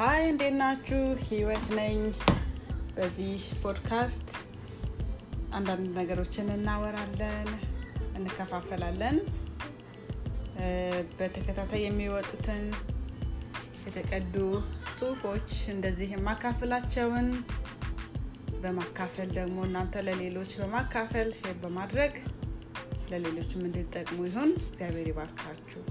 Hi እንዴት ናችሁ? ህይወት ነኝ። በዚህ ፖድካስት አንዳንድ ነገሮችን እናወራለን፣ እንከፋፈላለን። በተከታታይ የሚወጡትን የተቀዱ ጽሁፎች እንደዚህ የማካፍላቸውን በማካፈል ደግሞ እናንተ ለሌሎች በማካፈል share በማድረግ ለሌሎችም እንዲጠቅሙ ይሁን። እግዚአብሔር ይባርካችሁ።